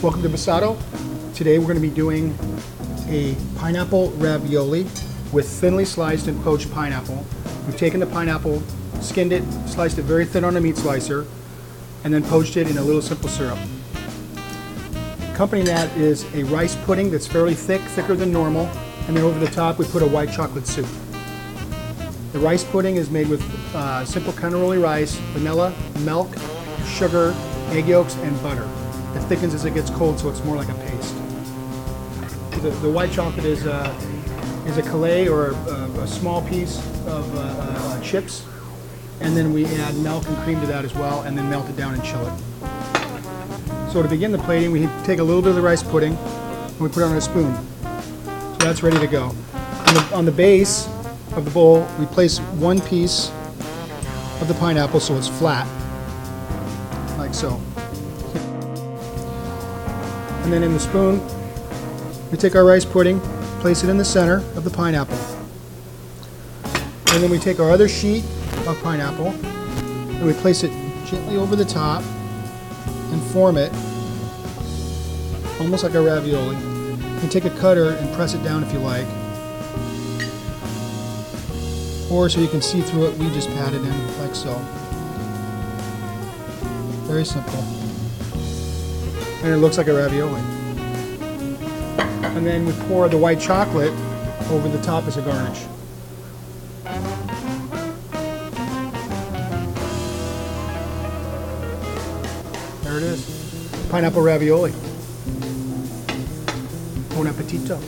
Welcome to Basato. Today we're going to be doing a pineapple ravioli with thinly sliced and poached pineapple. We've taken the pineapple, skinned it, sliced it very thin on a meat slicer, and then poached it in a little simple syrup. Accompanying that is a rice pudding that's fairly thick, thicker than normal, and then over the top we put a white chocolate soup. The rice pudding is made with uh, simple carnaroli rice, vanilla, milk, sugar, egg yolks, and butter. It thickens as it gets cold, so it's more like a paste. The, the white chocolate is a, is a callet or a, a small piece of uh, uh, chips, and then we add milk and cream to that as well, and then melt it down and chill it. So to begin the plating, we take a little bit of the rice pudding, and we put it on a spoon. So that's ready to go. On the, on the base of the bowl, we place one piece of the pineapple so it's flat, like so. And then in the spoon, we take our rice pudding, place it in the center of the pineapple. And then we take our other sheet of pineapple and we place it gently over the top and form it almost like a ravioli. Can take a cutter and press it down if you like. Or so you can see through it, we just pat it in like so. Very simple. And it looks like a ravioli. And then we pour the white chocolate over the top as a garnish. There it is. Pineapple ravioli. Buon appetito.